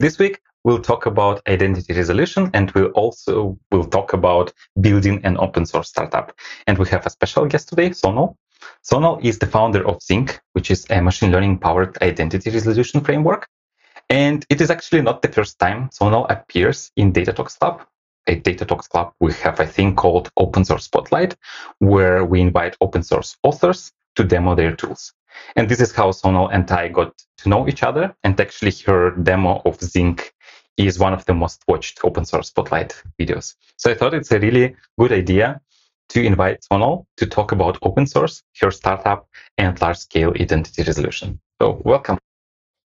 This week, we'll talk about identity resolution and we'll also will talk about building an open source startup. And we have a special guest today, Sonal. Sonal is the founder of Zingg, which is a machine learning powered identity resolution framework. And it is actually not the first time Sonal appears in Data Talks Club. At Data Talks Club, we have a thing called Open Source Spotlight, where we invite open source authors to demo their tools. And this is how Sonal and I got to know each other. And actually, her demo of Zingg is one of the most watched open source spotlight videos. So I thought it's a really good idea to invite Sonal to talk about open source, her startup, and large scale identity resolution. So welcome.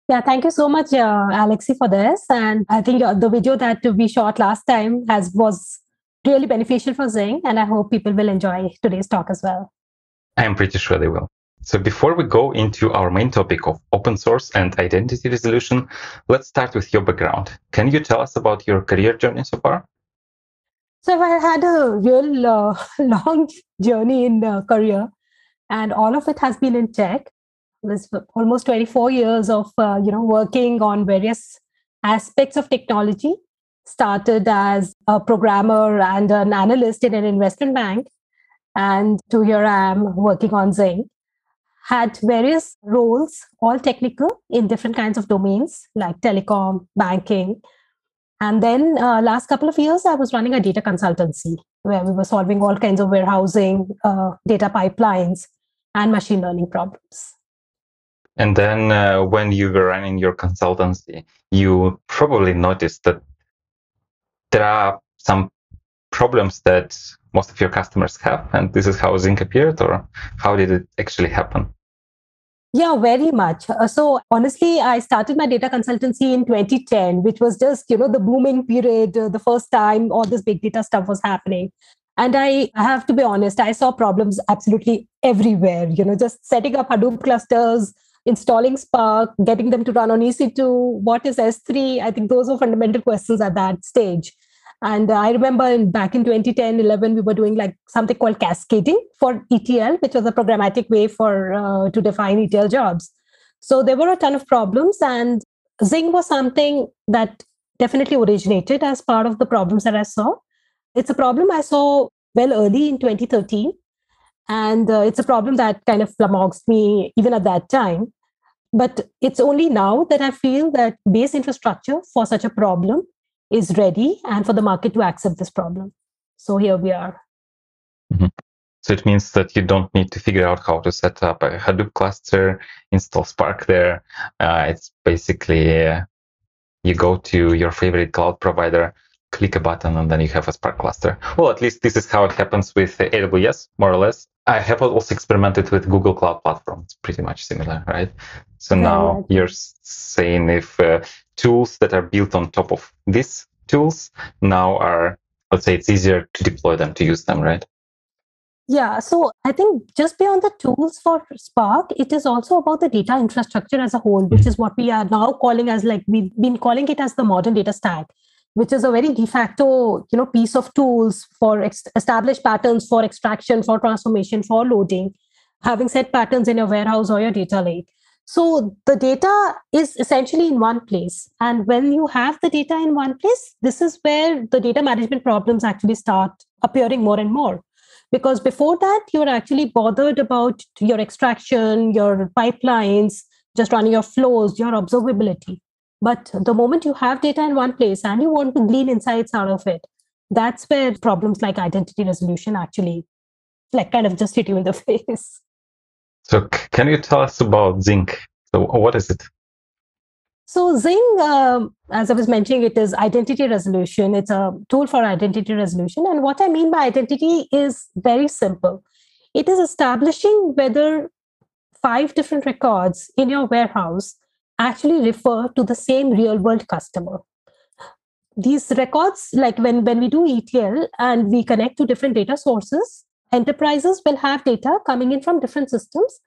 Yeah, thank you so much, uh, Alexey, for this. And I think uh, the video that we shot last time has was really beneficial for Zingg, and I hope people will enjoy today's talk as well. I am pretty sure they will. So before we go into our main topic of open source and identity resolution, let's start with your background. Can you tell us about your career journey so far? So I had a real uh, long journey in uh, career, and all of it has been in tech was almost 24 years of uh, you know working on various aspects of technology started as a programmer and an analyst in an investment bank and to here i am working on Zingg had various roles all technical in different kinds of domains like telecom banking and then uh, last couple of years i was running a data consultancy where we were solving all kinds of warehousing uh, data pipelines and machine learning problems and then uh, when you were running your consultancy, you probably noticed that there are some problems that most of your customers have. And this is how Zingg appeared, or how did it actually happen? Yeah, very much. Uh, so honestly, I started my data consultancy in 2010, which was just, you know, the booming period, uh, the first time all this big data stuff was happening. And I have to be honest, I saw problems absolutely everywhere, you know, just setting up Hadoop clusters, installing Spark, getting them to run on EC2, what is S3? I think those are fundamental questions at that stage. And I remember in, back in 2010, 11, we were doing like something called cascading for ETL, which was a programmatic way for uh, to define ETL jobs. So there were a ton of problems, and Zingg was something that definitely originated as part of the problems that I saw. It's a problem I saw well early in 2013 and uh, it's a problem that kind of flummoxed me even at that time. But it's only now that I feel that base infrastructure for such a problem is ready and for the market to accept this problem. So here we are. Mm-hmm. So it means that you don't need to figure out how to set up a Hadoop cluster, install Spark there. Uh, it's basically uh, you go to your favorite cloud provider, click a button, and then you have a Spark cluster. Well, at least this is how it happens with AWS, more or less. I have also experimented with Google Cloud Platform. It's pretty much similar, right? So now you're saying if uh, tools that are built on top of these tools now are, let's say, it's easier to deploy them, to use them, right? Yeah, so I think just beyond the tools for Spark, it is also about the data infrastructure as a whole, which mm-hmm. is what we are now calling as like we've been calling it as the modern data stack which is a very de facto you know piece of tools for ex- established patterns for extraction for transformation for loading having set patterns in your warehouse or your data lake. So the data is essentially in one place. And when you have the data in one place this is where the data management problems actually start appearing more and more. Because before that you're actually bothered about your extraction your pipelines just running your flows your observability but the moment you have data in one place and you want to glean insights out of it, that's where problems like identity resolution actually like kind of just hit you in the face. So can you tell us about Zingg? So what is it? So Zingg, um, as I was mentioning, it is identity resolution. It's a tool for identity resolution. And what I mean by identity is very simple. It is establishing whether five different records in your warehouse actually refer to the same real world customer. These records like when when we do etl and we connect to different data sources enterprises will have data coming in from different systems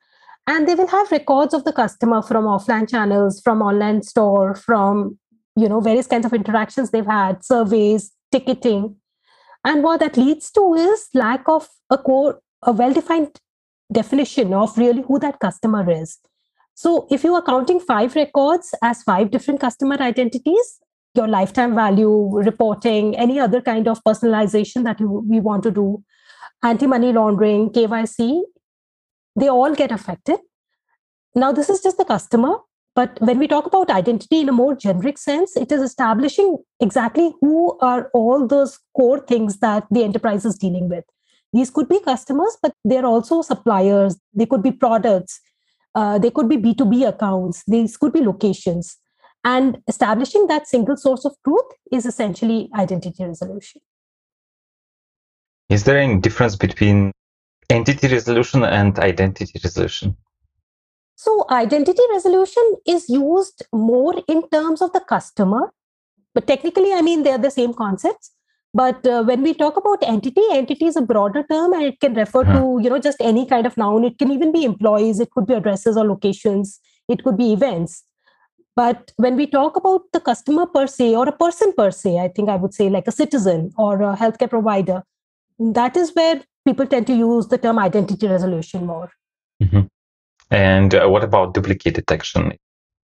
and they will have records of the customer from offline channels from online store from you know various kinds of interactions they've had surveys ticketing. And what that leads to is lack of a core a well defined definition of really who that customer is So if you are counting five records as five different customer identities, your lifetime value reporting, any other kind of personalization that you, we want to do, anti money laundering, KYC, they all get affected. Now, this is just the customer. But when we talk about identity in a more generic sense, it is establishing exactly who are all those core things that the enterprise is dealing with. These could be customers, but they're also suppliers. They could be products. Uh, they could be B2B accounts. These could be locations. And establishing that single source of truth is essentially identity resolution. Is there any difference between entity resolution and identity resolution? So, identity resolution is used more in terms of the customer, but technically, I mean, they're the same concepts. But uh, when we talk about entity, entity is a broader term and it can refer to, you know, just any kind of noun. It can even be employees, it could be addresses or locations, it could be events. But when we talk about the customer per se or a person per se, I think I would say like a citizen or a healthcare provider, that is where people tend to use the term identity resolution more. Mm-hmm. And uh, what about duplicate detection?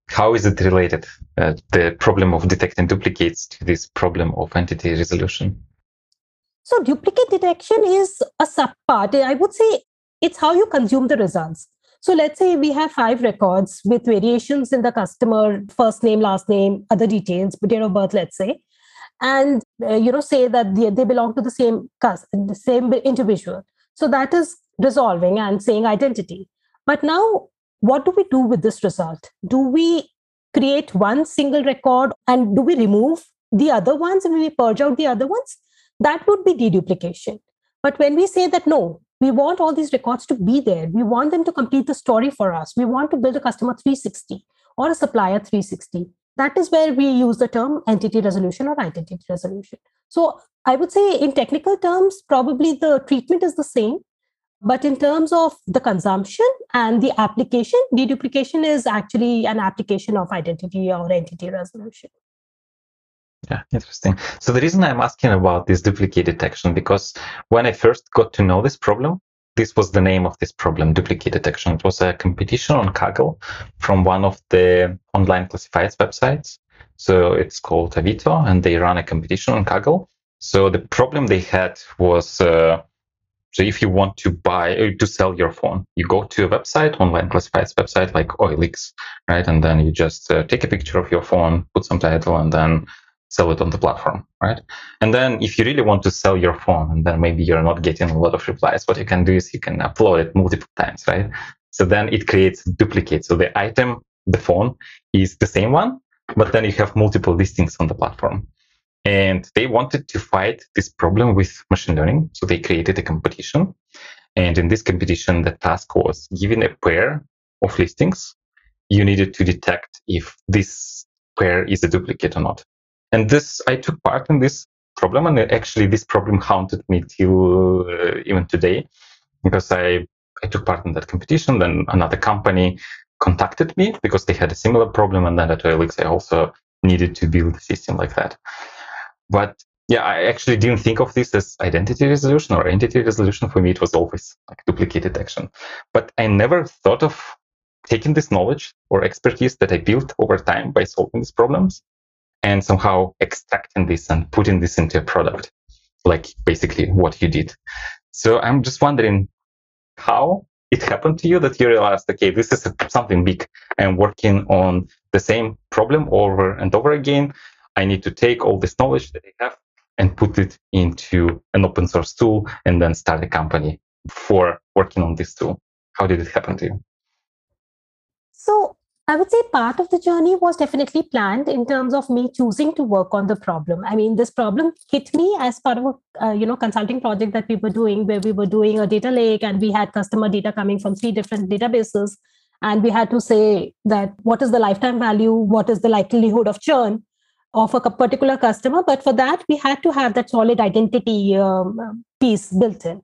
How is it related, uh, the problem of detecting duplicates to this problem of entity resolution? So, duplicate detection is a subpart. I would say it's how you consume the results. So, let's say we have five records with variations in the customer first name, last name, other details, date of birth, let's say, and uh, you know say that they, they belong to the same the same individual. So that is resolving and saying identity. But now, what do we do with this result? Do we create one single record and do we remove the other ones and we purge out the other ones? That would be deduplication. But when we say that no, we want all these records to be there, we want them to complete the story for us, we want to build a customer 360 or a supplier 360. That is where we use the term entity resolution or identity resolution. So I would say, in technical terms, probably the treatment is the same, but in terms of the consumption and the application, deduplication is actually an application of identity or entity resolution. Yeah, interesting. So the reason I'm asking about this duplicate detection, because when I first got to know this problem, this was the name of this problem, duplicate detection. It was a competition on Kaggle from one of the online classifieds websites. So it's called Avito, and they run a competition on Kaggle. So the problem they had was uh, so if you want to buy uh, to sell your phone, you go to a website, online classifieds website like OLX, right? And then you just uh, take a picture of your phone, put some title, and then sell it on the platform, right? And then if you really want to sell your phone, and then maybe you're not getting a lot of replies, what you can do is you can upload it multiple times, right? So then it creates duplicate. So the item, the phone, is the same one, but then you have multiple listings on the platform. And they wanted to fight this problem with machine learning. So they created a competition. And in this competition, the task was given a pair of listings, you needed to detect if this pair is a duplicate or not. And this, I took part in this problem. And actually, this problem haunted me till uh, even today because I, I took part in that competition. Then another company contacted me because they had a similar problem. And then at OLX, I also needed to build a system like that. But yeah, I actually didn't think of this as identity resolution or entity resolution. For me, it was always like duplicate detection. But I never thought of taking this knowledge or expertise that I built over time by solving these problems and somehow extracting this and putting this into a product, like basically what you did. So I'm just wondering how it happened to you that you realized, okay, this is something big. I'm working on the same problem over and over again. I need to take all this knowledge that I have and put it into an open source tool and then start a company for working on this tool. How did it happen to you? So I would say part of the journey was definitely planned in terms of me choosing to work on the problem. I mean, this problem hit me as part of a uh, you know consulting project that we were doing, where we were doing a data lake and we had customer data coming from three different databases, and we had to say that what is the lifetime value, what is the likelihood of churn, of a particular customer but for that we had to have that solid identity um, piece built in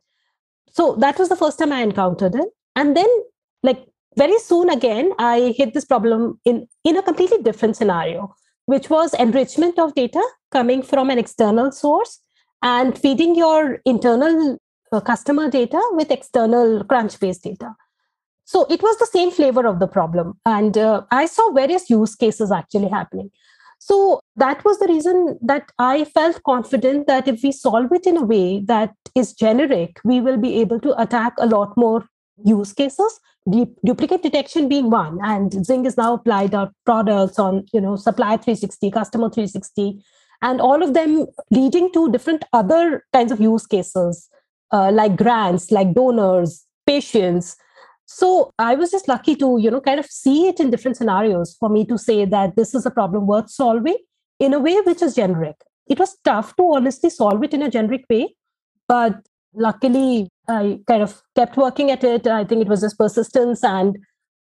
so that was the first time i encountered it and then like very soon again i hit this problem in in a completely different scenario which was enrichment of data coming from an external source and feeding your internal uh, customer data with external Crunchbase data So it was the same flavor of the problem. And uh, I saw various use cases actually happening. So that was the reason that I felt confident that if we solve it in a way that is generic, we will be able to attack a lot more use cases. Du- duplicate detection being one, and Zingg is now applied our products on you know supplier 360, customer 360, and all of them leading to different other kinds of use cases uh, like grants, like donors, patients. So I was just lucky to, you know, kind of see it in different scenarios for me to say that this is a problem worth solving in a way which is generic. It was tough to honestly solve it in a generic way, but luckily I kind of kept working at it. I think it was just persistence and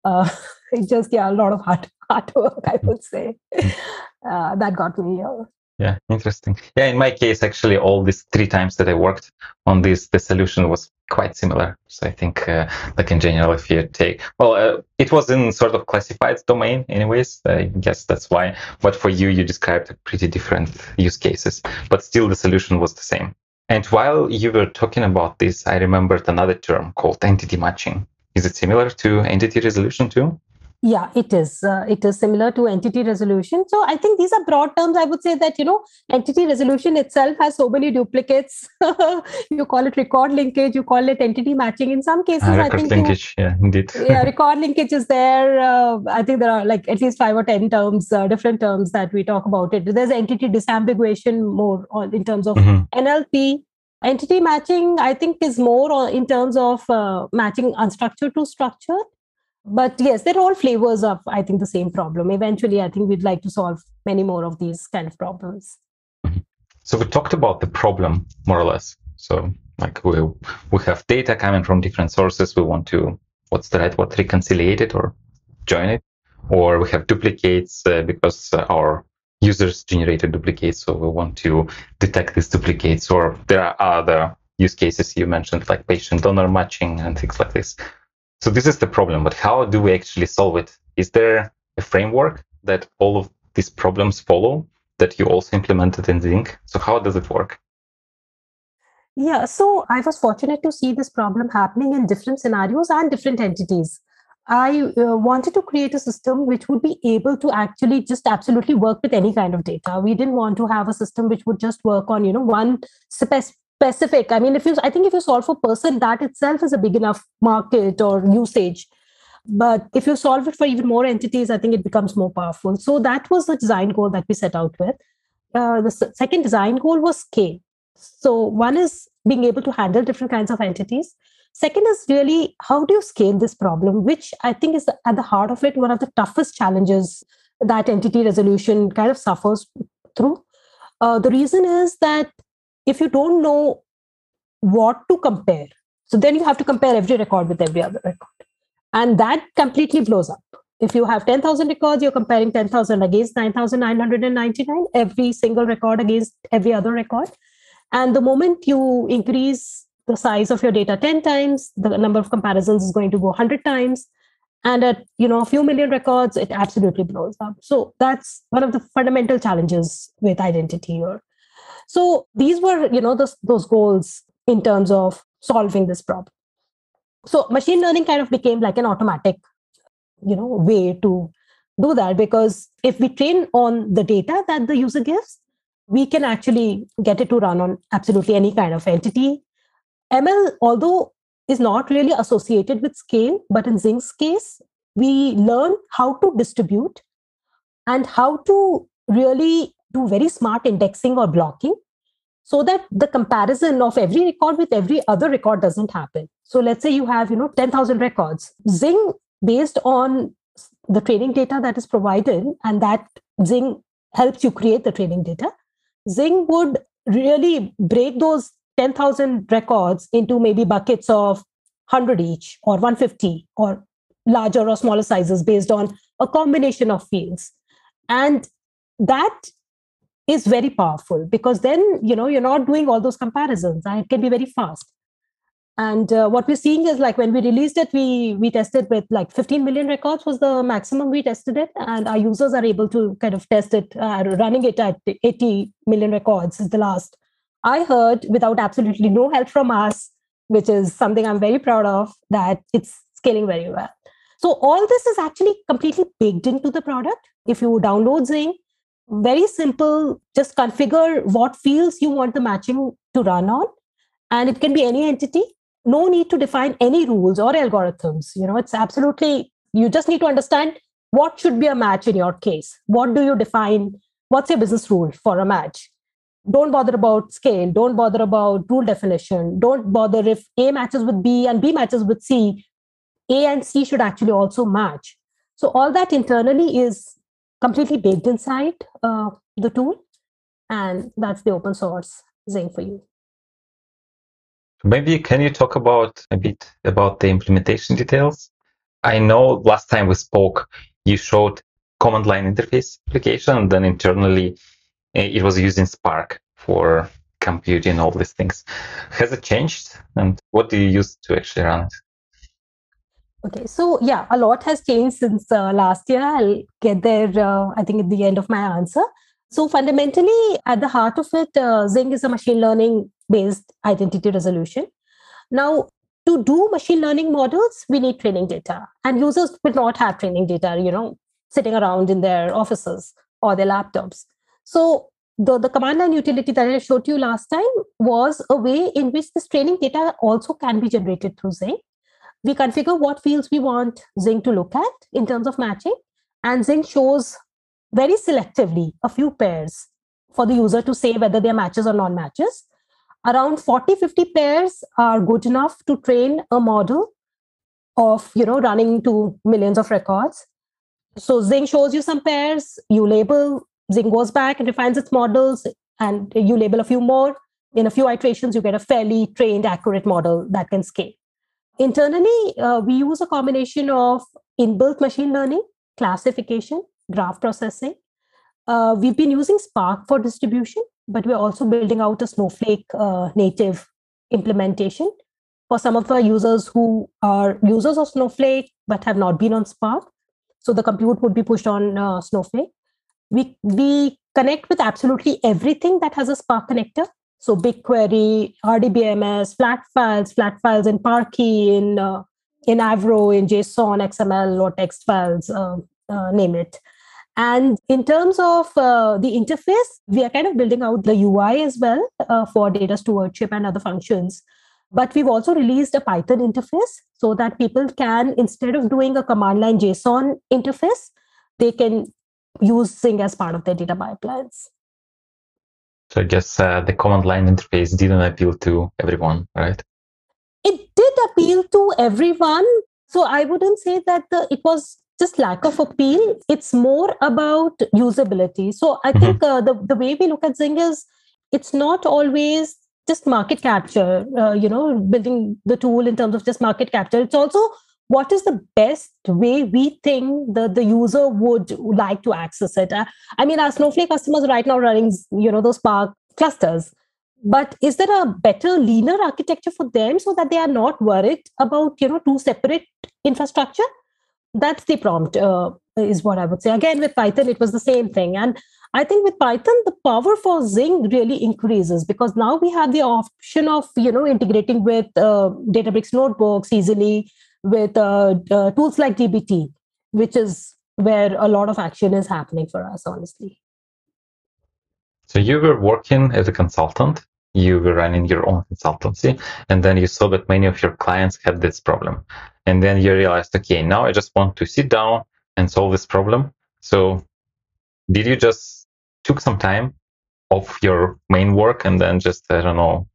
uh, it just yeah a lot of hard hard work I would say uh, that got me here. Yeah, interesting. Yeah, in my case, actually, all these three times that I worked on this, the solution was quite similar. So I think, uh, like in general, if you take, well, uh, it was in sort of classified domain, anyways. I guess that's why. But for you, you described pretty different use cases, but still the solution was the same. And while you were talking about this, I remembered another term called entity matching. Is it similar to entity resolution too? Yeah, it is. Uh, it is similar to entity resolution. So I think these are broad terms. I would say that, you know, entity resolution itself has so many duplicates. you call it record linkage, you call it entity matching. In some cases, uh, I think. linkage, you, yeah, indeed. yeah, record linkage is there. Uh, I think there are like at least five or 10 terms, uh, different terms that we talk about it. There's entity disambiguation more in terms of mm-hmm. NLP. Entity matching, I think, is more in terms of uh, matching unstructured to structured but yes they're all flavors of i think the same problem. Eventually i think we'd like to solve many more of these kind of problems. So we talked about the problem more or less. So like we we have data coming from different sources. We want to what's the right word? Reconciliate it or join it. Or we have duplicates uh, because uh, our users generated duplicates. So we want to detect these duplicates. Or there are other use cases you mentioned like patient donor matching and things like this so this is the problem, but how do we actually solve it? Is there a framework that all of these problems follow that you also implemented in Zingg? So how does it work? Yeah, so I was fortunate to see this problem happening in different scenarios and different entities. I uh, wanted to create a system which would be able to actually just absolutely work with any kind of data. We didn't want to have a system which would just work on, you know, one spe- specific. I mean if you i think if you solve for person that itself is a big enough market or usage. But if you solve it for even more entities i think it becomes more powerful. So that was the design goal that we set out with. Uh, the second design goal was scale. So one is being able to handle different kinds of entities. Second is really how do you scale this problem which i think is at the heart of it one of the toughest challenges that entity resolution kind of suffers through. Uh, the reason is that if you don't know what to compare, so then you have to compare every record with every other record. And that completely blows up. If you have 10,000 records, you're comparing 10,000 against 9,999, every single record against every other record. And the moment you increase the size of your data 10 times, the number of comparisons is going to go 100 times. And at you know a few million records, it absolutely blows up. So that's one of the fundamental challenges with identity here. So these were, you know, those, those goals in terms of solving this problem. So machine learning kind of became like an automatic, you know, way to do that because if we train on the data that the user gives, we can actually get it to run on absolutely any kind of entity. ML, although is not really associated with scale, but in Zingg's case, we learn how to distribute and how to really do very smart indexing or blocking so that the comparison of every record with every other record doesn't happen. So let's say you have you know 10000 records. Zingg based on the training data that is provided and that Zingg helps you create the training data Zingg would really break those 10000 records into maybe buckets of 100 each or 150 or larger or smaller sizes based on a combination of fields. And that is very powerful because then you know you're not doing all those comparisons and it can be very fast and uh, what we're seeing is like when we released it we we tested with like 15 million records was the maximum we tested it and our users are able to kind of test it uh, running it at 80 million records is the last i heard without absolutely no help from us which is something i'm very proud of that it's scaling very well. So all this is actually completely baked into the product. If you download Zingg, very simple, just configure what fields you want the matching to run on. And it can be any entity. No need to define any rules or algorithms. You know, it's absolutely, you just need to understand what should be a match in your case. What do you define? What's your business rule for a match? Don't bother about scale. Don't bother about rule definition. Don't bother if A matches with B and B matches with C. A and C should actually also match. So all that internally is completely baked inside uh, the tool, and that's the open source Zingg for you. Maybe can you talk about a bit about the implementation details? I know last time we spoke, you showed command line interface application, and then internally eh, it was using Spark for computing all these things. Has it changed? And what do you use to actually run it? Okay, so yeah, a lot has changed since uh, last year. I'll get there, uh, I think, at the end of my answer. So, fundamentally, at the heart of it, uh, Zingg is a machine learning based identity resolution. Now, to do machine learning models, we need training data, and users will not have training data, you know, sitting around in their offices or their laptops. So, the, the command line utility that I showed you last time was a way in which this training data also can be generated through Zingg we configure what fields we want Zingg to look at in terms of matching. And Zingg shows very selectively a few pairs for the user to say whether they're matches or non matches. Around 40, 50 pairs are good enough to train a model of, you know, running to millions of records. So Zingg shows you some pairs, you label, Zingg goes back and refines its models, and you label a few more. In a few iterations, you get a fairly trained, accurate model that can scale. Internally, uh, we use a combination of inbuilt machine learning, classification, graph processing. Uh, we've been using Spark for distribution, but we're also building out a Snowflake uh, native implementation for some of our users who are users of Snowflake but have not been on Spark. So the compute would be pushed on uh, Snowflake. We, we connect with absolutely everything that has a Spark connector. So BigQuery, RDBMS, flat files, flat files in Parquet, in uh, in Avro, in JSON, XML, or text files, uh, uh, name it. And in terms of uh, the interface, we are kind of building out the UI as well uh, for data stewardship and other functions. But we've also released a Python interface so that people can, instead of doing a command line JSON interface, they can use Zingg as part of their data pipelines. So I guess uh, the command line interface didn't appeal to everyone, right? It did appeal to everyone. So I wouldn't say that the, it was just lack of appeal. It's more about usability. So I mm-hmm. think uh, the, the way we look at Zingg is it's not always just market capture, uh, you know, building the tool in terms of just market capture. It's also what is the best way we think the, the user would like to access it? Uh, I mean, our Snowflake customers right now running, you know, those Spark clusters. But is there a better, leaner architecture for them so that they are not worried about, you know, two separate infrastructure? That's the prompt, uh, is what I would say. Again, with Python, it was the same thing. And I think with Python, the power for Zingg really increases because now we have the option of, you know, integrating with uh, Databricks notebooks easily with uh, uh, tools like dbt which is where a lot of action is happening for us honestly. So you were working as a consultant. You were running your own consultancy and then you saw that many of your clients had this problem. And then you realized okay now i just want to sit down and solve this problem. So did you just took some time off your main work and then just i don't know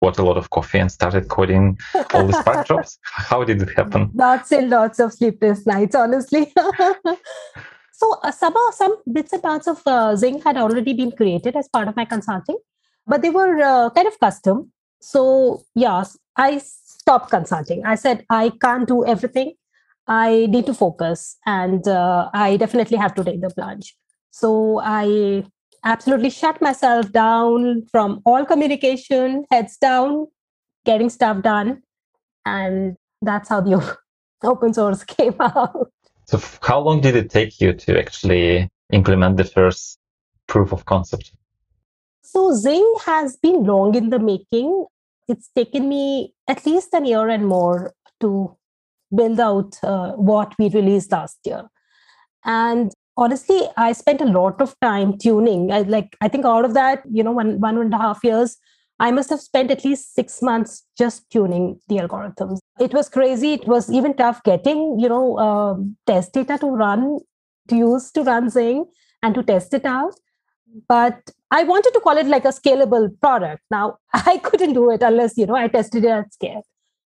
bought a lot of coffee and started coding all the Spark jobs? How did it happen? Lots and lots of sleepless nights, honestly. so uh, some some bits and parts of uh, Zingg had already been created as part of my consulting, but they were uh, kind of custom. So yes, I stopped consulting. I said I can't do everything. I need to focus, and uh, I definitely have to take the plunge. So I absolutely shut myself down from all communication, heads down, getting stuff done. And that's how the open source came out. So, how long did it take you to actually implement the first proof of concept? So, Zingg has been long in the making. It's taken me at least a year and more to build out uh, what we released last year. And honestly, I spent a lot of time tuning. I like I think out of that, you know, one one and a half years, I must have spent at least six months just tuning the algorithms. It was crazy. It was even tough getting, you know, uh, test data to run, to use to run Zingg and to test it out. But I wanted to call it like a scalable product. Now I couldn't do it unless, you know, I tested it at scale.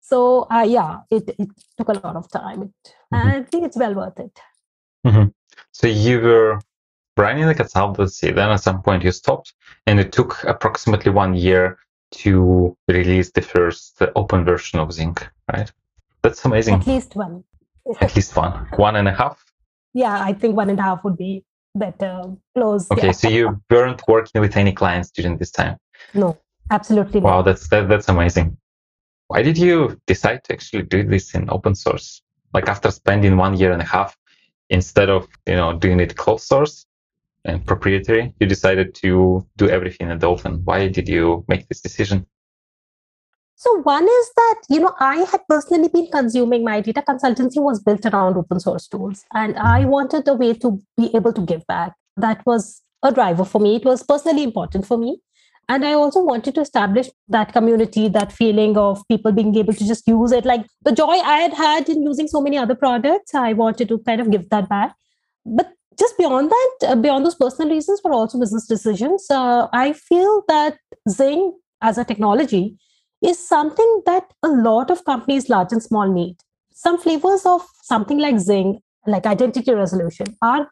So uh, yeah, it, it took a lot of time. It, mm-hmm. I think it's well worth it. Mm-hmm. So you were running the consultancy, then at some point you stopped, and it took approximately one year to release the first open version of Zingg, right? That's amazing. At least one. at least one. One and a half? Yeah, I think one and a half would be better. Close. Okay, yeah. so you weren't working with any clients during this time? No, absolutely wow, not. that's that, that's amazing. Why did you decide to actually do this in open source? Like after spending one year and a half, instead of you know doing it closed source, and proprietary, you decided to do everything in open. Why did you make this decision? So one is that you know I had personally been consuming my data consultancy was built around open source tools, and I mm-hmm. wanted a way to be able to give back. That was a driver for me. It was personally important for me. And I also wanted to establish that community, that feeling of people being able to just use it. Like the joy I had had in using so many other products, I wanted to kind of give that back. But just beyond that, uh, beyond those personal reasons, but also business decisions, uh, I feel that Zingg as a technology is something that a lot of companies, large and small, need. Some flavors of something like Zingg, like identity resolution, are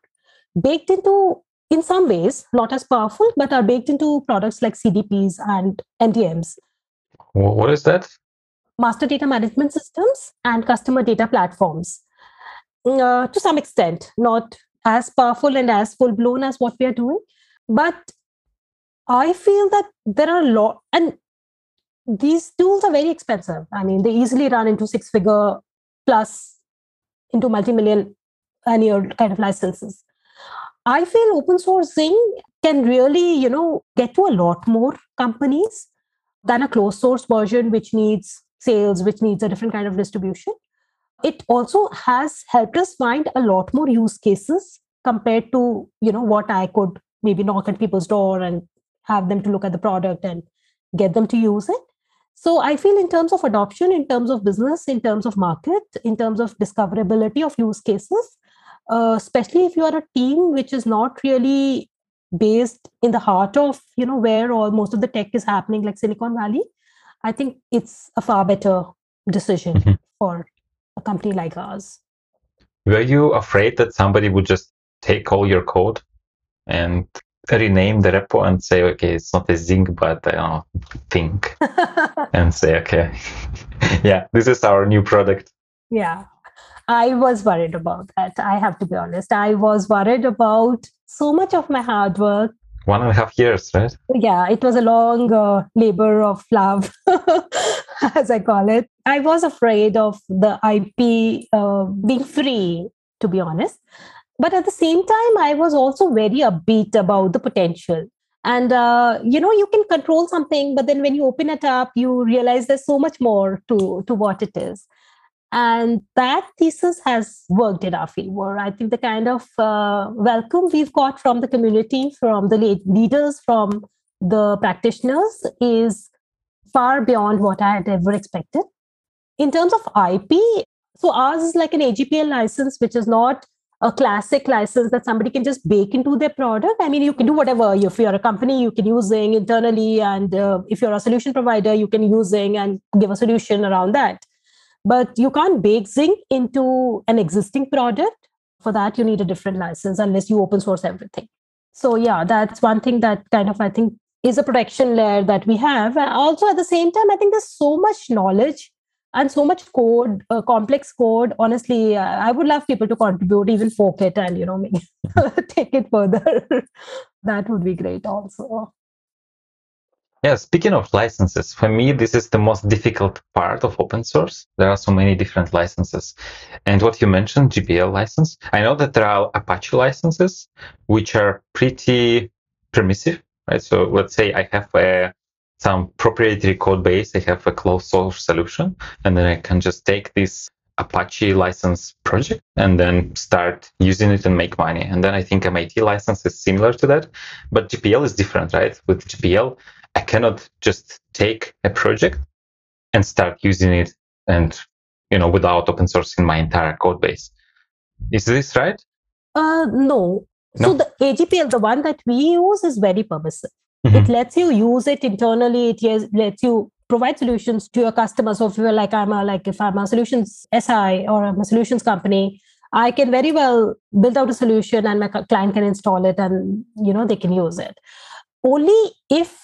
baked into, in some ways, not as powerful, but are baked into products like CDPs and MDMs. What is that? Master data management systems and customer data platforms. Uh, to some extent, not as powerful and as full blown as what we are doing. But I feel that there are a lot, and these tools are very expensive. I mean, they easily run into six figure plus into multi million annual kind of licenses. I feel open sourcing can really, you know, get to a lot more companies than a closed source version, which needs sales, which needs a different kind of distribution. It also has helped us find a lot more use cases compared to you know what i could maybe knock at people's door and have them to look at the product and get them to use it. So i feel in terms of adoption in terms of business in terms of market in terms of discoverability of use cases uh, especially if you are a team which is not really based in the heart of you know where all most of the tech is happening like silicon valley i think it's a far better decision mm-hmm. for a company like ours. Were you afraid that somebody would just take all your code and rename the repo and say, okay, it's not a Zingg, but I don't think, and say, okay, yeah, this is our new product. Yeah, I was worried about that. I have to be honest. I was worried about so much of my hard work one and a half years, right? Yeah, it was a long uh, labor of love, as I call it. I was afraid of the IP uh, being free, to be honest. But at the same time, I was also very upbeat about the potential. And, uh, you know, you can control something, but then when you open it up, you realize there's so much more to, to what it is. And that thesis has worked in our favor. I think the kind of uh, welcome we've got from the community, from the leaders, from the practitioners is far beyond what I had ever expected. In terms of IP, so ours is like an AGPL license, which is not a classic license that somebody can just bake into their product. I mean, you can do whatever. If you're a company, you can use Zingg internally. And uh, if you're a solution provider, you can use Zingg and give a solution around that. But you can't bake Zingg into an existing product. For that, you need a different license unless you open source everything. So, yeah, that's one thing that kind of, I think, is a protection layer that we have. Also, at the same time, I think there's so much knowledge and so much code, uh, complex code. Honestly, uh, I would love people to contribute, even fork it and, you know, take it further. that would be great also. Yeah, speaking of licenses, for me, this is the most difficult part of open source. There are so many different licenses. And what you mentioned, GPL license, I know that there are Apache licenses, which are pretty permissive, right? So let's say I have a, some proprietary code base, I have a closed source solution, and then I can just take this Apache license project and then start using it and make money. And then I think MIT license is similar to that, but GPL is different, right? With GPL, I cannot just take a project and start using it and, you know, without open sourcing my entire code base. Is this right? Uh, no. no. So the AGPL, the one that we use is very permissive. Mm-hmm. It lets you use it internally. It lets you provide solutions to your customers. So if you're like I'm a like if I'm a solutions SI or I'm a solutions company, I can very well build out a solution and my client can install it and you know they can use it. Only if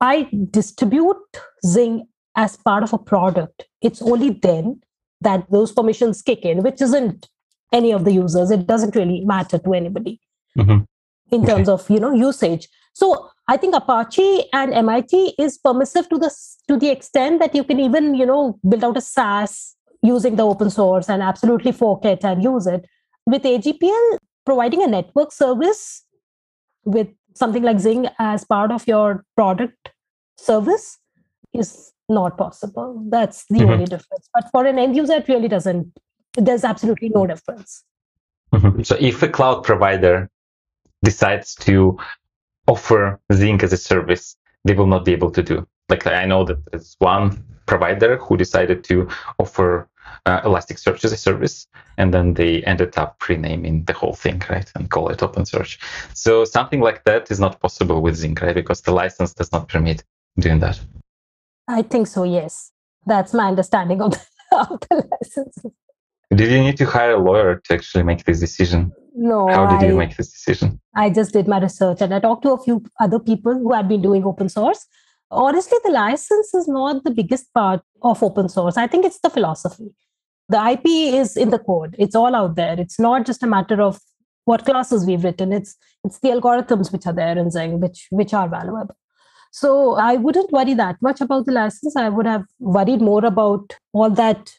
I distribute Zingg as part of a product, it's only then that those permissions kick in, which isn't any of the users. It doesn't really matter to anybody mm-hmm. in terms okay. of you know usage. So I think Apache and MIT is permissive to the to the extent that you can even you know build out a SaaS using the open source and absolutely fork it and use it. With AGPL, providing a network service with something like Zingg as part of your product service is not possible. That's the mm-hmm. only difference. But for an end user, it really doesn't. There's absolutely no difference. Mm-hmm. So if a cloud provider decides to offer Zingg as a service, they will not be able to do. Like I know that there's one provider who decided to offer uh, Elasticsearch as a service, and then they ended up renaming the whole thing, right, and call it OpenSearch. So something like that is not possible with Zingg, right, because the license does not permit doing that. I think so. Yes, that's my understanding of the, of the licenses. Did you need to hire a lawyer to actually make this decision? No. How did I, you make this decision? I just did my research and I talked to a few other people who had been doing open source. Honestly, the license is not the biggest part of open source. I think it's the philosophy. The IP is in the code. It's all out there. It's not just a matter of what classes we've written. It's it's the algorithms which are there in Zingg, which which are valuable. So I wouldn't worry that much about the license. I would have worried more about all that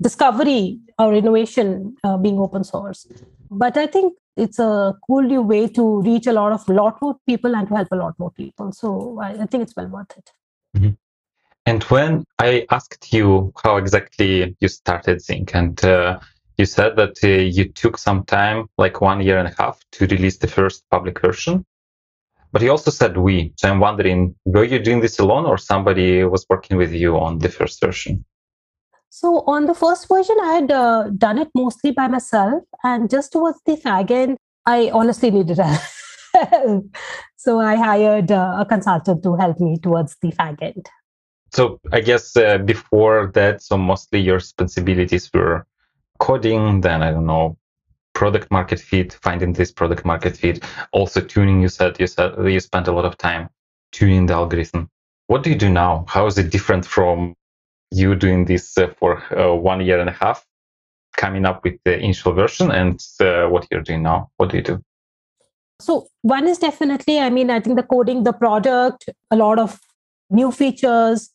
discovery or innovation uh, being open source. But I think it's a cool new way to reach a lot of lot more people and to help a lot more people. So I, I think it's well worth it. Mm-hmm. And when I asked you how exactly you started Zingg, and uh, you said that uh, you took some time, like one year and a half, to release the first public version. But you also said we. So I'm wondering, were you doing this alone or somebody was working with you on the first version? So on the first version, I had uh, done it mostly by myself. And just towards the fag end, I honestly needed help. so I hired uh, a consultant to help me towards the fag end. So I guess uh, before that, so mostly your responsibilities were coding, then I don't know, product market fit, finding this product market fit, also tuning. You said you said you spent a lot of time tuning the algorithm. What do you do now? How is it different from you doing this uh, for uh, one year and a half, coming up with the initial version, and uh, what you're doing now? What do you do? So one is definitely, I mean, I think the coding, the product, a lot of new features.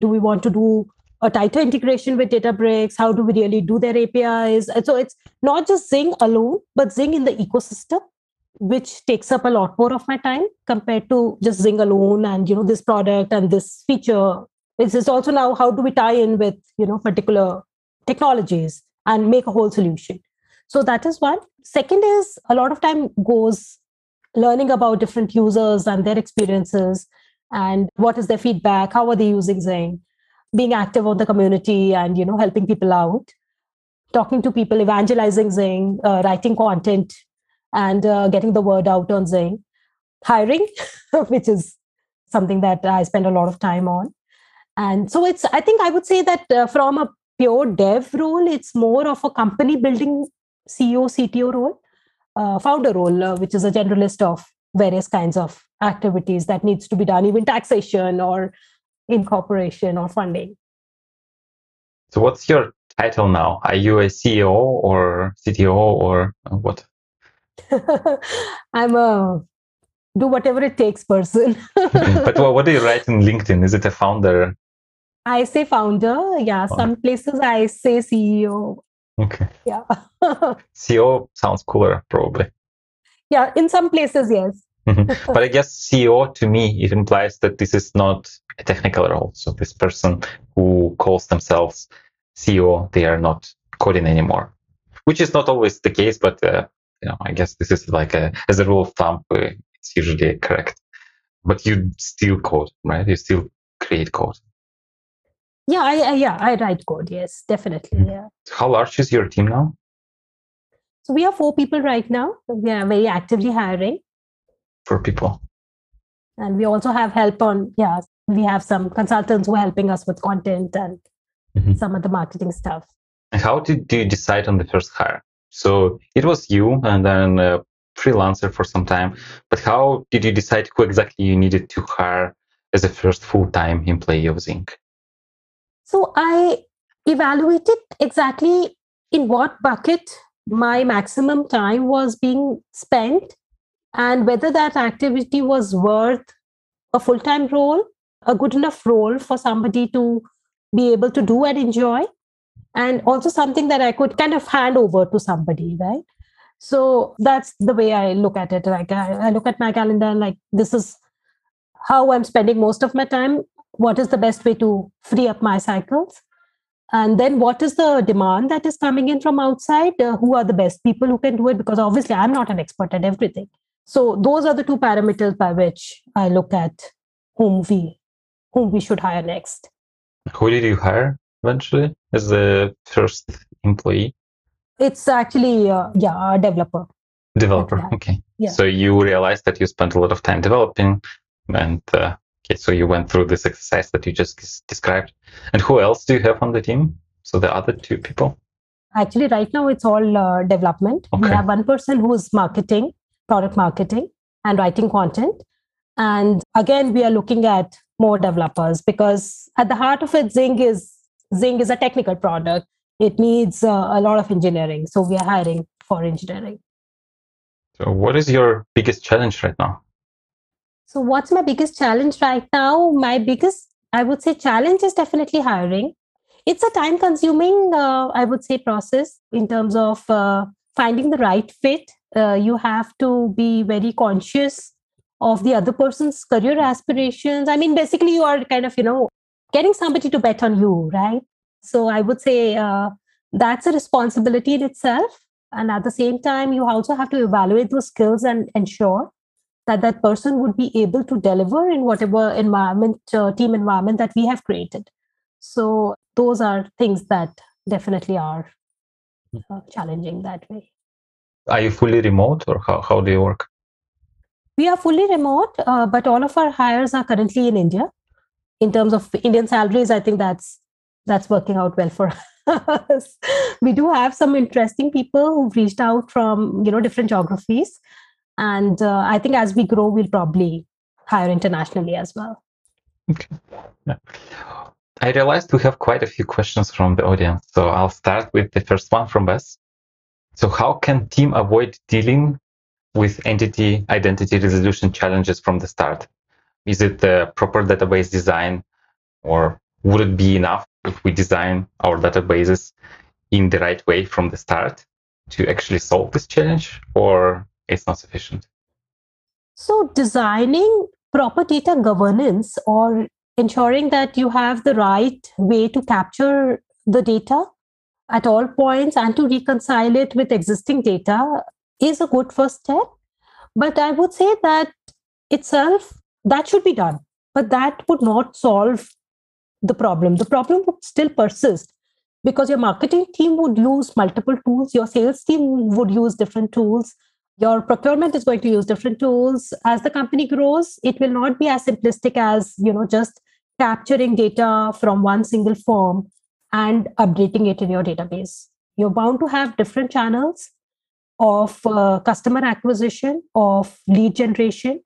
Do we want to do a tighter integration with Databricks? How do we really do their APIs? And so it's not just Zingg alone, but Zingg in the ecosystem, which takes up a lot more of my time compared to just Zingg alone and you know this product and this feature. It's also now how do we tie in with you know particular technologies and make a whole solution. So that is one. Second is a lot of time goes learning about different users and their experiences and what is their feedback, how are they using Zingg being active on the community and you know helping people out talking to people evangelizing Zingg uh, writing content and uh, getting the word out on Zingg hiring which is something that i spend a lot of time on and so it's i think i would say that uh, from a pure dev role it's more of a company building ceo cto role uh, founder role uh, which is a generalist of various kinds of activities that needs to be done even taxation or incorporation or funding. So, what's your title now? Are you a CEO or CTO or what? I'm a do whatever it takes person. but what, what do you write in LinkedIn? Is it a founder? I say founder. Yeah. Oh. Some places I say CEO. Okay. Yeah. CEO sounds cooler, probably. Yeah. In some places, yes. but I guess CEO to me, it implies that this is not a technical role. So this person who calls themselves CEO, they are not coding anymore, which is not always the case, but uh, you know, I guess this is like a, as a rule of thumb, uh, it's usually correct. But you still code, right? You still create code. Yeah, I, I yeah, I write code. Yes, definitely. Mm-hmm. Yeah. How large is your team now? So we are four people right now. We are very actively hiring. Four people. And we also have help on, yeah, we have some consultants who are helping us with content and mm-hmm. some of the marketing stuff. And how did you decide on the first hire? So it was you and then a freelancer for some time. But how did you decide who exactly you needed to hire as a first full time employee of Zingg? So I evaluated exactly in what bucket my maximum time was being spent and whether that activity was worth a full time role, a good enough role for somebody to be able to do and enjoy, and also something that I could kind of hand over to somebody, right? So that's the way I look at it. Like I, I look at my calendar like this is how I'm spending most of my time. What is the best way to free up my cycles? and then what is the demand that is coming in from outside? Uh, who are the best people who can do it? Because obviously i'm not an expert at everything. So those are the two parameters by which i look at whom we whom we should hire next. Who did you hire eventually as the first employee? It's actually uh, yeah a developer. Developer okay. Yeah. so you realized that you spent a lot of time developing and uh, Okay, so you went through this exercise that you just described. And who else do you have on the team? So the other two people? Actually, right now it's all uh, development. Okay. We have one person who's marketing, product marketing, and writing content. And again, we are looking at more developers because at the heart of it, Zingg is Zingg is a technical product. It needs uh, a lot of engineering. So we are hiring for engineering. So, what is your biggest challenge right now? So, what's my biggest challenge right now? My biggest, I would say, challenge is definitely hiring. It's a time consuming, uh, I would say, process in terms of uh, finding the right fit. Uh, you have to be very conscious of the other person's career aspirations. I mean, basically, you are kind of, you know, getting somebody to bet on you, right? So, I would say uh, that's a responsibility in itself. And at the same time, you also have to evaluate those skills and ensure that that person would be able to deliver in whatever environment uh, team environment that we have created. So those are things that definitely are uh, challenging that way. Are you fully remote or how, how do you work? We are fully remote uh, but all of our hires are currently in india. In terms of indian salaries i think that's that's working out well for us. We do have some interesting people who've reached out from you know different geographies and uh, i think as we grow we'll probably hire internationally as well okay yeah. i realized we have quite a few questions from the audience so i'll start with the first one from Bess. so how can team avoid dealing with entity identity resolution challenges from the start is it the proper database design or would it be enough if we design our databases in the right way from the start to actually solve this challenge or it's not sufficient. So, designing proper data governance or ensuring that you have the right way to capture the data at all points and to reconcile it with existing data is a good first step. But I would say that itself, that should be done. But that would not solve the problem. The problem would still persist because your marketing team would use multiple tools, your sales team would use different tools, your procurement is going to use different tools. As the company grows it will not be as simplistic as you know just capturing data from one single form and updating it in your database. You're bound to have different channels of uh, customer acquisition of lead generation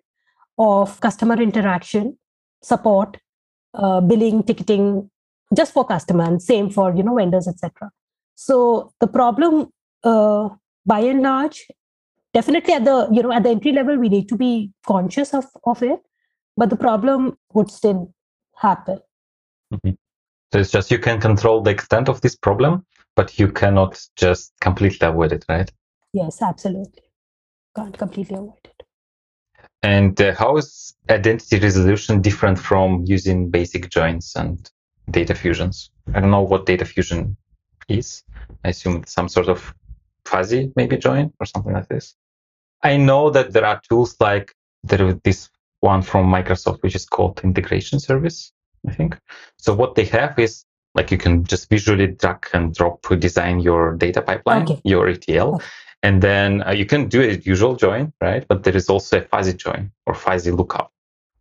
of customer interaction support uh, billing ticketing just for customer and same for you know vendors etc so the problem uh, by and large definitely at the you know at the entry level we need to be conscious of of it but the problem would still happen mm-hmm. so it's just you can control the extent of this problem but you cannot just completely avoid it right yes absolutely can't completely avoid it and uh, how is identity resolution different from using basic joins and data fusions. I don't know what data fusion is. I assume it's some sort of fuzzy maybe join or something like this. I know that there are tools like there is this one from Microsoft, which is called integration service, I think. So what they have is like you can just visually drag and drop to design your data pipeline, okay. your ETL. Okay. And then uh, you can do a usual join, right? But there is also a fuzzy join or fuzzy lookup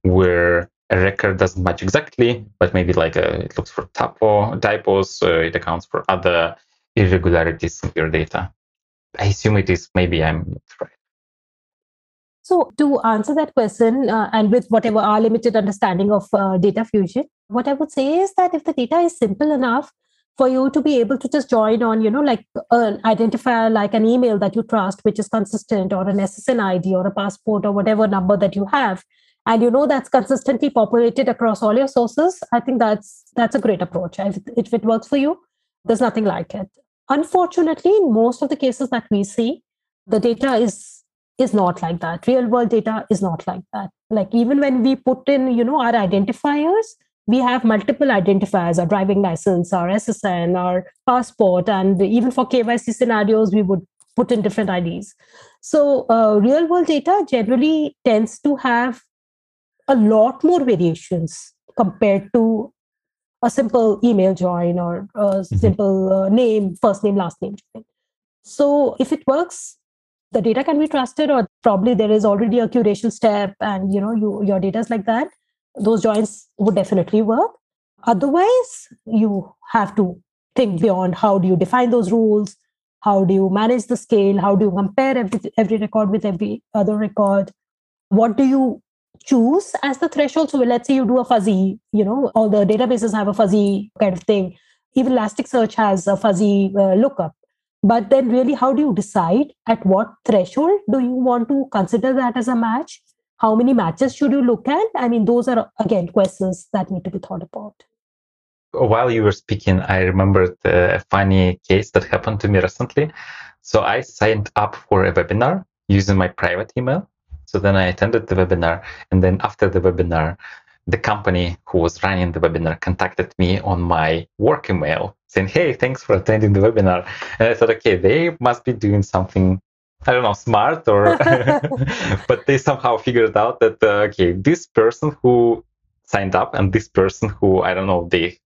where a record doesn't match exactly, but maybe like a, uh, it looks for typo, typos, uh, it accounts for other irregularities in your data. I assume it is, maybe I'm not right. So, to answer that question, uh, and with whatever our limited understanding of uh, data fusion, what I would say is that if the data is simple enough for you to be able to just join on, you know, like an identifier like an email that you trust, which is consistent, or an SSN ID, or a passport, or whatever number that you have, and you know that's consistently populated across all your sources, I think that's that's a great approach. If, if it works for you, there's nothing like it. Unfortunately, in most of the cases that we see, the data is is not like that. Real world data is not like that. Like even when we put in you know our identifiers we have multiple identifiers our driving license our ssn our passport and even for kyc scenarios we would put in different ids so uh, real world data generally tends to have a lot more variations compared to a simple email join or a mm-hmm. simple uh, name first name last name so if it works the data can be trusted or probably there is already a curation step and you know you, your data is like that those joins would definitely work. Otherwise you have to think beyond how do you define those rules how do you manage the scale how do you compare every, every record with every other record? What do you choose as the threshold? So let's say you do a fuzzy you know all the databases have a fuzzy kind of thing. Even elasticsearch has a fuzzy uh, lookup but then really how do you decide at what threshold do you want to consider that as a match? How many matches should you look at? I mean those are again questions that need to be thought about. While you were speaking i remembered a funny case that happened to me recently. So i signed up for a webinar using my private email. So then i attended the webinar and then after the webinar the company who was running the webinar contacted me on my work email saying, Hey, thanks for attending the webinar. And I thought, okay, they must be doing something, I don't know, smart or, but they somehow figured out that, uh, okay, this person who signed up and this person who, I don't know, they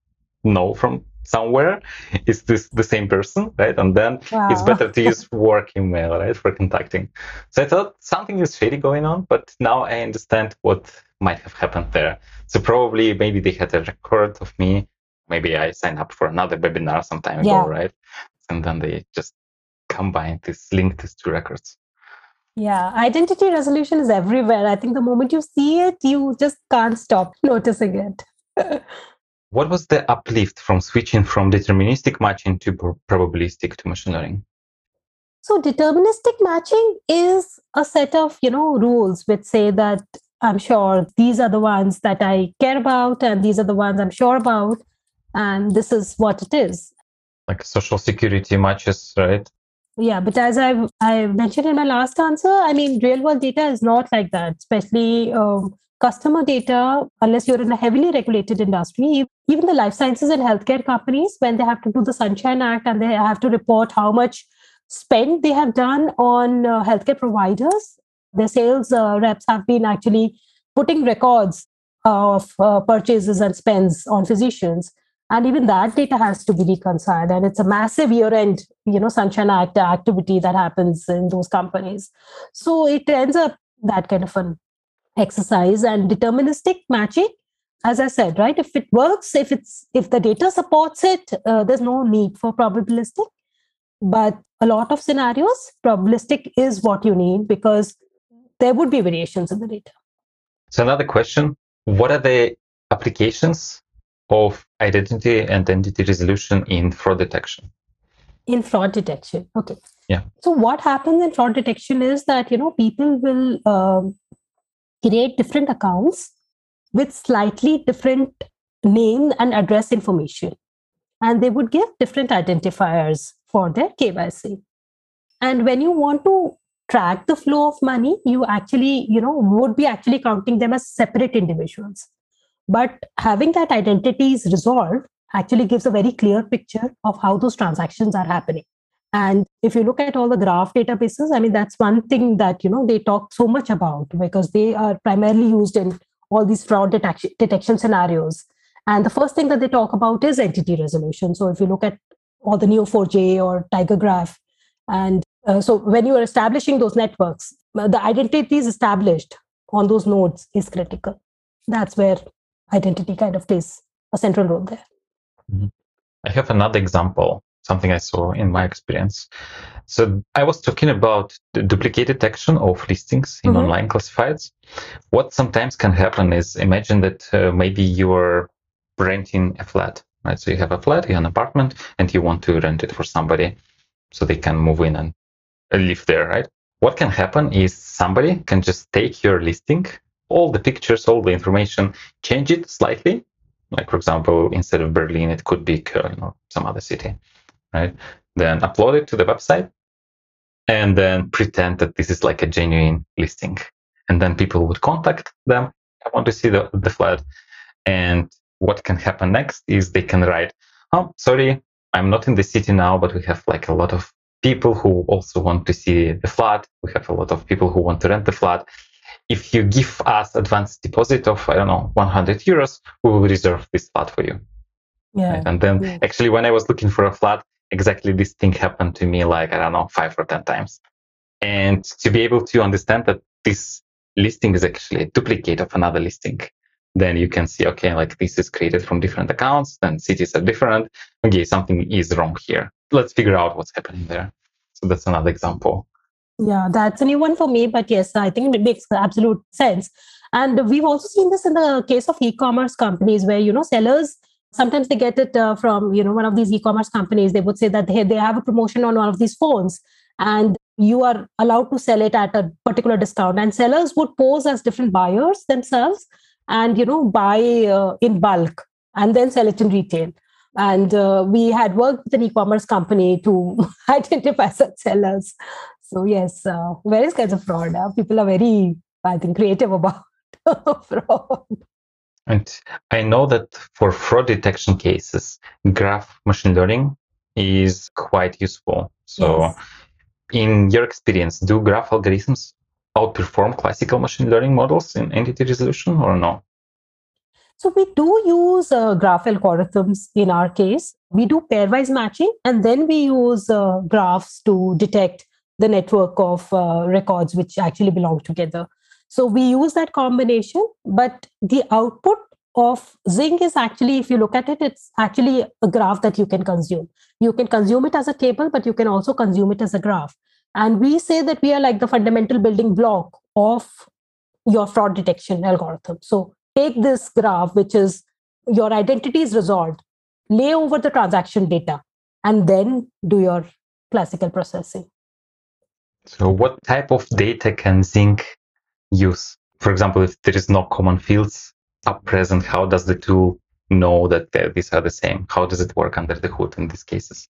know from somewhere is this the same person, right? And then wow. it's better to use work email, right, for contacting. So I thought something is shady going on, but now I understand what might have happened there. So probably maybe they had a record of me. Maybe I signed up for another webinar some time yeah. ago, right? And then they just combined this, linked these two records. Yeah, identity resolution is everywhere. I think the moment you see it, you just can't stop noticing it. what was the uplift from switching from deterministic matching to probabilistic to machine learning? So deterministic matching is a set of, you know, rules which say that I'm sure these are the ones that I care about, and these are the ones I'm sure about, and this is what it is. Like social security matches, right? Yeah, but as I've I mentioned in my last answer, I mean, real world data is not like that, especially um, customer data. Unless you're in a heavily regulated industry, even the life sciences and healthcare companies, when they have to do the Sunshine Act and they have to report how much spend they have done on uh, healthcare providers, the sales uh, reps have been actually putting records of uh, purchases and spends on physicians and even that data has to be reconciled. And it's a massive year end you know sunshine act activity that happens in those companies. So it ends up that kind of an exercise and deterministic matching as i said right? If it works if it's if the data supports it uh, there's no need for probabilistic. But a lot of scenarios probabilistic is what you need because there would be variations in the data. So another question, what are the applications of identity and entity resolution in fraud detection? In fraud detection. Okay. Yeah. So what happens in fraud detection is that, you know, people will um, create different accounts with slightly different name and address information. And they would give different identifiers for their KYC. And when you want to track the flow of money you actually you know would be actually counting them as separate individuals but having that identity is resolved actually gives a very clear picture of how those transactions are happening. And if you look at all the graph databases, I mean, that's one thing that, you know, they talk so much about because they are primarily used in all these fraud detection, detection scenarios. And the first thing that they talk about is entity resolution. So if you look at all the Neo4j or TigerGraph, and uh, so when you are establishing those networks, the identity is established on those nodes is critical. That's where identity kind of plays a central role there. Mm-hmm. I have another example, something I saw in my experience. So I was talking about the duplicate detection of listings in mm-hmm. online classifieds. What sometimes can happen is imagine that uh, maybe you're renting a flat, right? So you have a flat, you have an apartment, and you want to rent it for somebody so they can move in and live there, right? What can happen is somebody can just take your listing, all the pictures, all the information, change it slightly. Like, for example, instead of Berlin, it could be uh, Köln or some other city, right? Then upload it to the website and then pretend that this is like a genuine listing. And then people would contact them. I want to see the, the flat. And what can happen next is they can write, oh, sorry, I'm not in the city now, but we have like a lot of people who also want to see the flat. We have a lot of people who want to rent the flat. If you give us advance deposit of, I don't know, 100 euros, we will reserve this flat for you. Yeah. Right? And then yeah. actually, when I was looking for a flat, exactly this thing happened to me like, I don't know, five or 10 times. And to be able to understand that this listing is actually a duplicate of another listing then you can see, okay, like this is created from different accounts, then cities are different. Okay, something is wrong here. Let's figure out what's happening there. So that's another example. Yeah, that's a new one for me, but yes, I think it makes absolute sense. And we've also seen this in the case of e-commerce companies where, you know, sellers sometimes they get it uh, from, you know, one of these e-commerce companies. They would say that they, they have a promotion on one of these phones and you are allowed to sell it at a particular discount. And sellers would pose as different buyers themselves and you know buy uh, in bulk and then sell it in retail and uh, we had worked with an e-commerce company to identify such sellers so yes uh, various kinds of fraud uh, people are very i think creative about fraud and i know that for fraud detection cases graph machine learning is quite useful so yes. in your experience do graph algorithms outperform classical machine learning models in entity resolution or no? So we do use uh, graph algorithms in our case. We do pairwise matching, and then we use uh, graphs to detect the network of uh, records which actually belong together. So we use that combination, but the output of Zingg is actually, if you look at it, it's actually a graph that you can consume. You can consume it as a table, but you can also consume it as a graph. And we say that we are like the fundamental building block of your fraud detection algorithm. So take this graph, which is your identity is resolved, lay over the transaction data, and then do your classical processing. So, what type of data can Zingg use? For example, if there is no common fields up present, how does the tool know that these are the same? How does it work under the hood in these cases?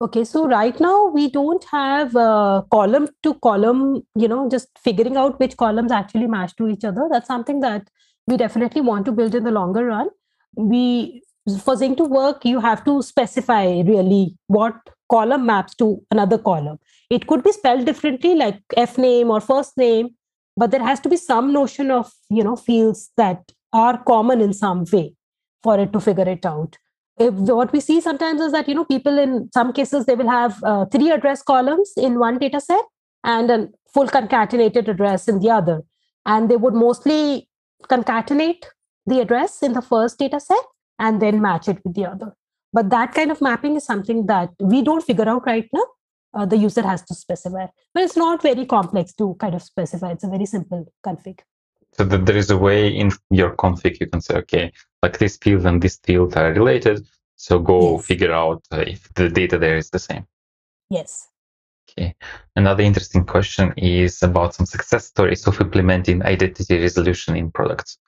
Okay, so right now we don't have a column to column, you know, just figuring out which columns actually match to each other. That's something that we definitely want to build in the longer run. We for Zingg to work, you have to specify really what column maps to another column. It could be spelled differently, like F name or first name, but there has to be some notion of you know fields that are common in some way for it to figure it out if what we see sometimes is that you know people in some cases they will have uh, three address columns in one data set and a full concatenated address in the other and they would mostly concatenate the address in the first data set and then match it with the other but that kind of mapping is something that we don't figure out right now uh, the user has to specify but it's not very complex to kind of specify it's a very simple config so that there is a way in your config you can say, okay, like this field and this field are related. So go yes. figure out uh, if the data there is the same. Yes. Okay. Another interesting question is about some success stories of implementing identity resolution in products.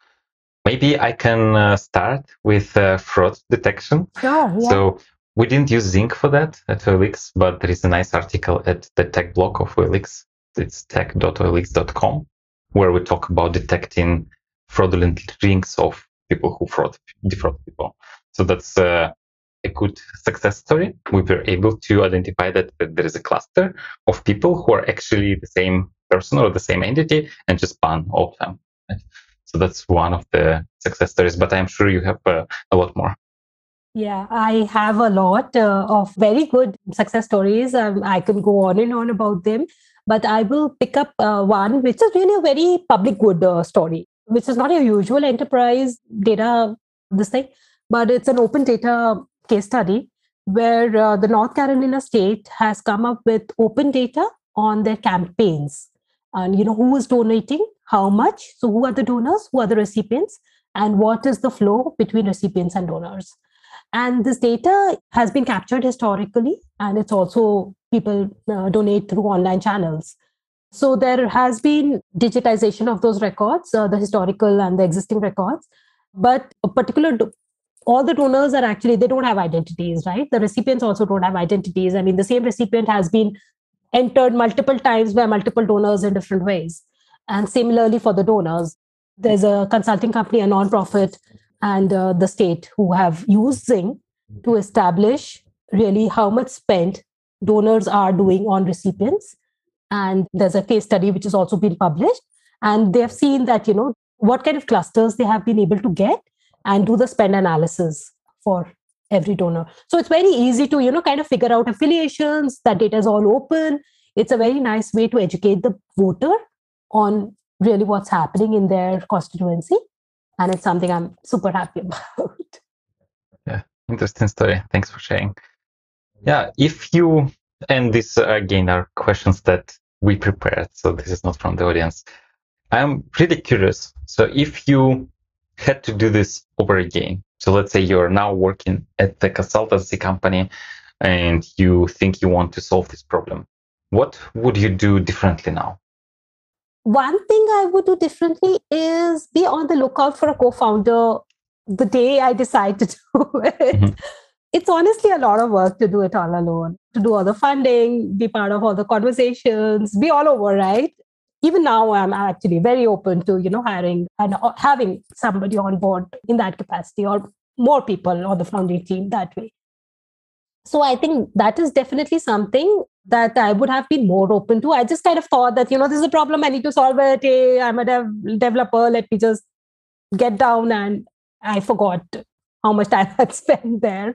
Maybe I can uh, start with uh, fraud detection. Sure, yeah. So we didn't use Zingg for that at OLX, but there is a nice article at the tech blog of OLX. It's tech.olx.com where we talk about detecting fraudulent links of people who fraud defraud people. So that's uh, a good success story. We were able to identify that, that there is a cluster of people who are actually the same person or the same entity and just ban all of them. Right? So that's one of the success stories, but I'm sure you have uh, a lot more. Yeah, I have a lot uh, of very good success stories. Um, I can go on and on about them, but I will pick up uh, one which is really a very public good uh, story, which is not a usual enterprise data, this thing, but it's an open data case study where uh, the North Carolina state has come up with open data on their campaigns and you know who is donating how much so who are the donors who are the recipients and what is the flow between recipients and donors. And this data has been captured historically and it's also people uh, donate through online channels. So there has been digitization of those records uh, the historical and the existing records but a particular do- all the donors are actually they don't have identities right? The recipients also don't have identities. I mean the same recipient has been entered multiple times by multiple donors in different ways and similarly for the donors there's a consulting company a nonprofit and uh, the state who have used Zingg to establish really how much spent donors are doing on recipients. And there's a case study which has also been published. And they have seen that, you know, what kind of clusters they have been able to get and do the spend analysis for every donor. So it's very easy to, you know, kind of figure out affiliations. That data is all open. It's a very nice way to educate the voter on really what's happening in their constituency and it's something i'm super happy about. Yeah interesting story. Thanks for sharing. Yeah if you and this uh, again are questions that we prepared so this is not from the audience. I'm pretty curious. So if you had to do this over again so let's say you're now working at the consultancy company and you think you want to solve this problem what would you do differently now one thing I would do differently is be on the lookout for a co founder the day I decide to do it. Mm-hmm. It's honestly a lot of work to do it all alone, to do all the funding, be part of all the conversations, be all over, right? Even now, I'm actually very open to, you know, hiring and uh, having somebody on board in that capacity or more people on the founding team that way. So I think that is definitely something that I would have been more open to. I just kind of thought that, you know, this is a problem, I need to solve it. Hey, I'm a dev- developer, let me just get down. And I forgot how much time I had spent there.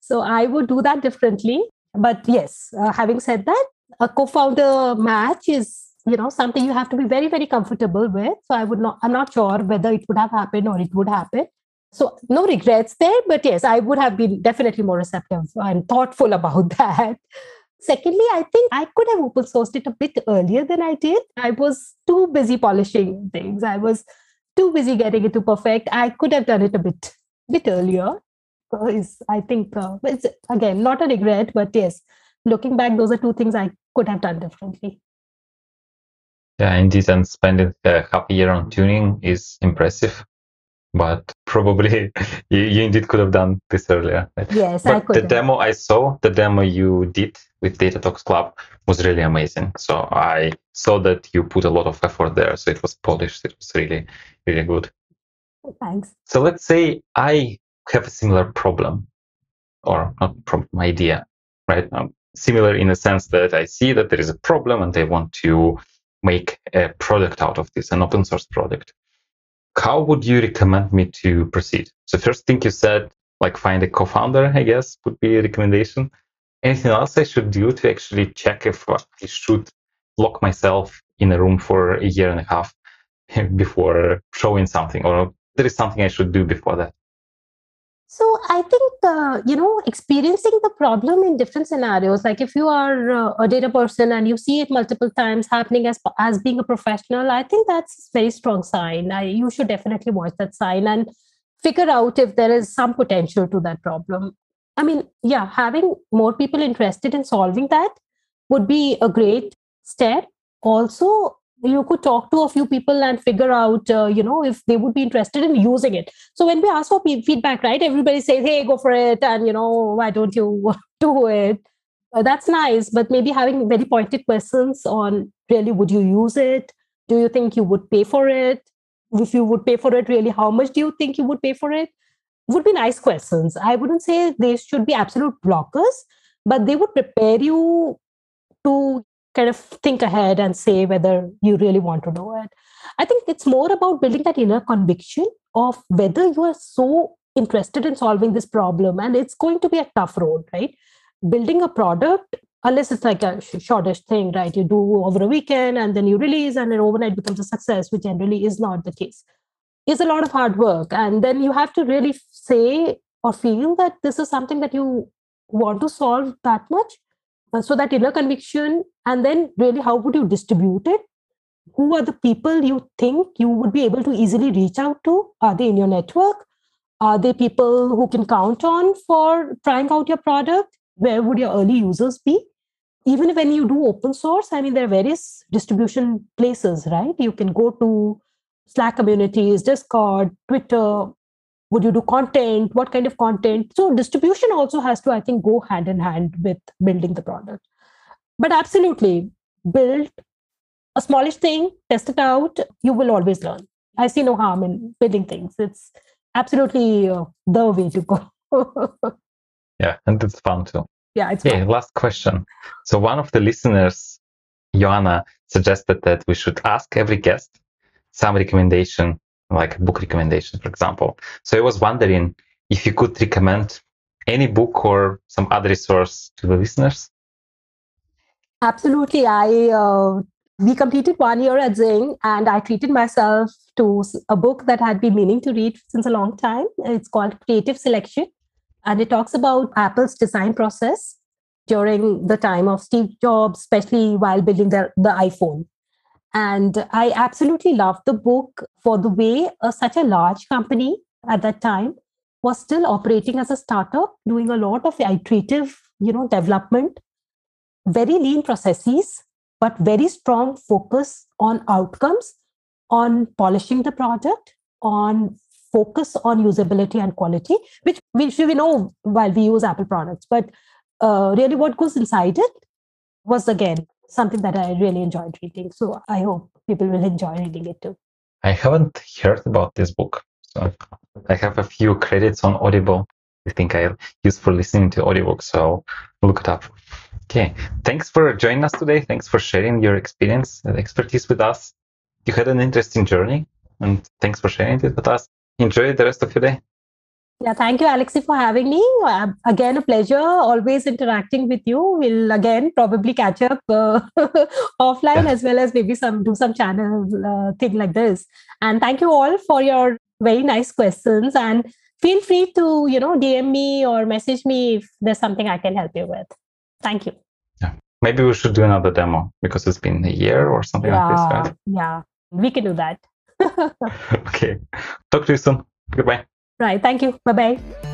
So I would do that differently. But yes, uh, having said that, a co-founder match is you know something you have to be very very comfortable with so i would not i'm not sure whether it would have happened or it would happen so no regrets there but yes i would have been definitely more receptive and thoughtful about that Secondly, I think I could have open sourced it a bit earlier than I did. I was too busy polishing things. I was too busy getting it to perfect. I could have done it a bit bit earlier. Because I think uh, it's again not a regret, but yes, looking back, those are two things I could have done differently. Yeah, indeed, and spending uh, half a year on tuning is impressive but probably you, you, indeed could have done this earlier. Yes, but I could. The have. demo I saw, the demo you did with Data Talks Club was really amazing. So I saw that you put a lot of effort there. So it was polished. It was really, really good. Thanks. So let's say I have a similar problem or not problem idea, right? Um, similar in the sense that I see that there is a problem and I want to make a product out of this, an open source product how would you recommend me to proceed? So first thing you said, like find a co-founder, I guess would be a recommendation. Anything else I should do to actually check if I should lock myself in a room for a year and a half before showing something, or there is something I should do before that? So I think uh, you know experiencing the problem in different scenarios. Like if you are uh, a data person and you see it multiple times happening as as being a professional, I think that's a very strong sign. I, you should definitely watch that sign and figure out if there is some potential to that problem. I mean, yeah, having more people interested in solving that would be a great step. Also, you could talk to a few people and figure out uh, you know if they would be interested in using it. So when we ask for feedback right everybody says hey go for it and you know why don't you do it? Uh, that's nice but maybe having very pointed questions on really would you use it? Do you think you would pay for it? If you would pay for it really how much do you think you would pay for it would be nice questions. I wouldn't say they should be absolute blockers, but they would prepare you to kind of think ahead and say whether you really want to know it. I think it's more about building that inner conviction of whether you are so interested in solving this problem. And it's going to be a tough road, right? Building a product, unless it's like a shortish thing, right? You do over a weekend and then you release and then overnight becomes a success, which generally is not the case is a lot of hard work and then you have to really say or feel that this is something that you want to solve that much uh, so that inner conviction and then really how would you distribute it? Who are the people you think you would be able to easily reach out to? Are they in your network? Are they people who can count on for trying out your product? Where would your early users be? Even when you do open source i mean there are various distribution places right? You can go to Slack communities, Discord, Twitter? Would you do content? What kind of content? So distribution also has to, I think, go hand in hand with building the product. But absolutely, build a smallish thing, test it out. You will always learn. I see no harm in building things. It's absolutely uh, the way to go. yeah, and it's fun too. Yeah, it's yeah. Fun. Last question. So one of the listeners, Joanna, suggested that we should ask every guest some recommendation, like a book recommendation, for example. So I was wondering if you could recommend any book or some other resource to the listeners. Absolutely. I uh, we completed one year at Zingg, and I treated myself to a book that I had been meaning to read since a long time. It's called Creative Selection, and it talks about Apple's design process during the time of Steve Jobs, especially while building the, the iPhone. And I absolutely loved the book for the way uh, such a large company at that time was still operating as a startup, doing a lot of iterative, you know, development, very lean processes, but very strong focus on outcomes, on polishing the product, on focus on usability and quality, which we, we know while we use Apple products. But uh, really, what goes inside it was again something that I really enjoyed reading. So I hope people will enjoy reading it too. I haven't heard about this book. So I have a few credits on Audible. I think I use for listening to audiobooks, so look it up. Okay. Thanks for joining us today. Thanks for sharing your experience and expertise with us. You had an interesting journey and thanks for sharing it with us. Enjoy the rest of your day. Yeah, thank you, Alexey, for having me. Uh, again, a pleasure. Always interacting with you. We'll again probably catch up uh, offline yeah. as well as maybe some do some channel uh, thing like this. And thank you all for your very nice questions. And feel free to you know DM me or message me if there's something I can help you with. Thank you. Yeah, maybe we should do another demo because it's been a year or something yeah, like this, right? Yeah, we can do that. okay. Talk to you soon. Goodbye. Right. Thank you. Bye bye.